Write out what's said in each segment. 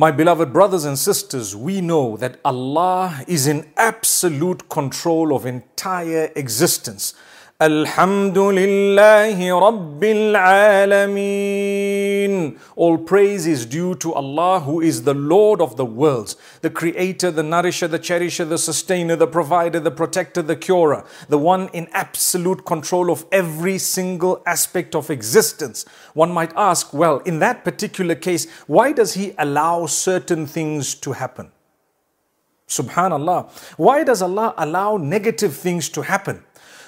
My beloved brothers and sisters, we know that Allah is in absolute control of entire existence. Alhamdulillahi Rabbil Alameen. All praise is due to Allah who is the Lord of the worlds, the creator, the nourisher, the cherisher, the sustainer, the provider, the protector, the curer, the one in absolute control of every single aspect of existence. One might ask, well, in that particular case, why does He allow certain things to happen? Subhanallah. Why does Allah allow negative things to happen?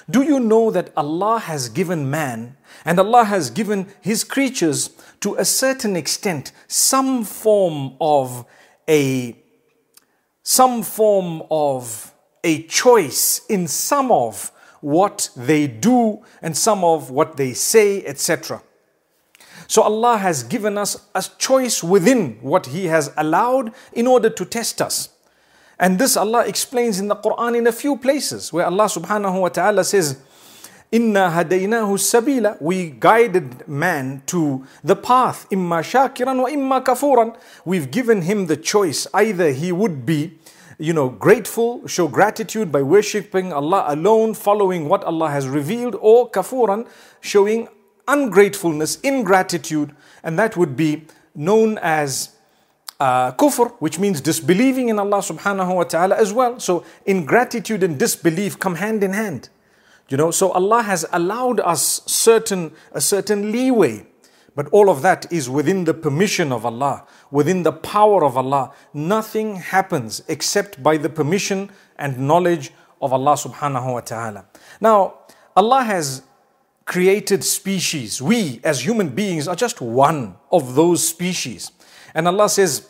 Do you know that Allah has given man and Allah has given His creatures to a certain extent some form of a some form of a choice in some of what they do and some of what they say, etc. So Allah has given us a choice within what He has allowed in order to test us. And this Allah explains in the Quran in a few places where Allah subhanahu wa ta'ala says, Inna hadaynahu sabila. We guided man to the path. Imma shakiran wa imma kafuran. We've given him the choice. Either he would be, you know, grateful, show gratitude by worshipping Allah alone, following what Allah has revealed, or kafuran, showing ungratefulness, ingratitude, and that would be known as uh, kufr, which means disbelieving in Allah subhanahu wa ta'ala as well. So ingratitude and disbelief come hand in hand. You know, so Allah has allowed us certain a certain leeway. But all of that is within the permission of Allah, within the power of Allah. Nothing happens except by the permission and knowledge of Allah subhanahu wa ta'ala. Now, Allah has created species. We as human beings are just one of those species. And Allah says,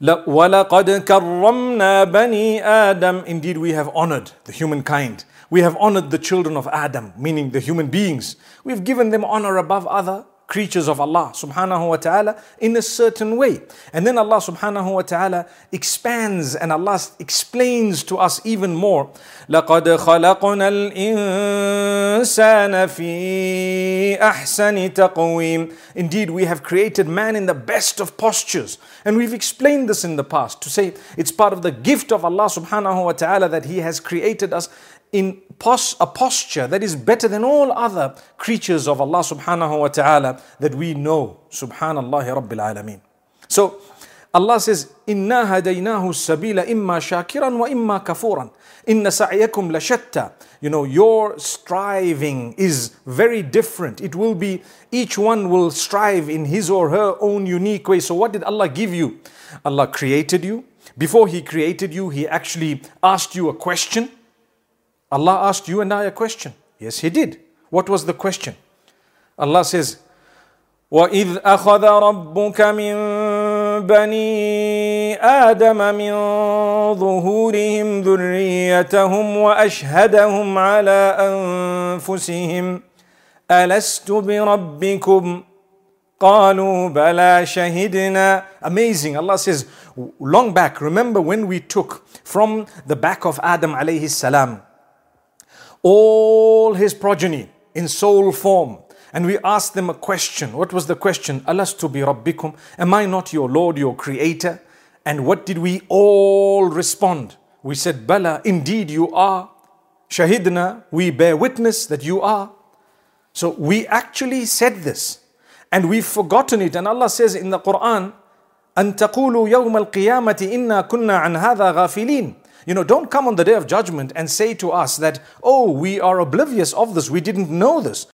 وَلَقَدْ كَرَّمْنَا بَنِي آدَمَ Indeed, we have honored the humankind. We have honored the children of Adam, meaning the human beings. We've given them honor above other creatures of Allah subhanahu wa ta'ala in a certain way. And then Allah subhanahu wa ta'ala expands and Allah explains to us even more. لَقَدْ خَلَقْنَا الْإِنسَانَ فِي أَحْسَنِ تَقْوِيمٍ Indeed, we have created man in the best of postures. And we've explained this in the past to say it's part of the gift of Allah subhanahu wa ta'ala that He has created us in pos- a posture that is better than all other creatures of Allah subhanahu wa ta'ala that we know. Subhanallah Rabbil Alameen. So Allah says, sabila imma shakiran wa imma kafuran. Inna sa'yakum lashatta. You know, your striving is very different. It will be, each one will strive in his or her own unique way. So what did Allah give you? Allah created you. Before He created you, He actually asked you a question. Allah asked you and I a question. Yes, He did. What was the question? Allah says, وَإِذْ أَخَذَ رَبُّكَ مِنْ بَنِي آدَمَ مِنْ ظُهُورِهِمْ ذُرِّيَّتَهُمْ وَأَشْهَدَهُمْ عَلَى أَنفُسِهِمْ أَلَسْتُ بِرَبِّكُمْ قالوا بلى شهدنا amazing Allah says long back remember when we took from the back of Adam alayhi salam all his progeny in soul form. And we asked them a question. What was the question? Alastu bi rabbikum? Am I not your Lord, your creator? And what did we all respond? We said, Bala, indeed you are. Shahidna, we bear witness that you are. So we actually said this and we've forgotten it. And Allah says in the Quran, أن تقولوا يوم القيامة إنا كنا عن هذا غافلين you know, don't come on the day of judgment and say to us that, oh, we are oblivious of this, we didn't know this.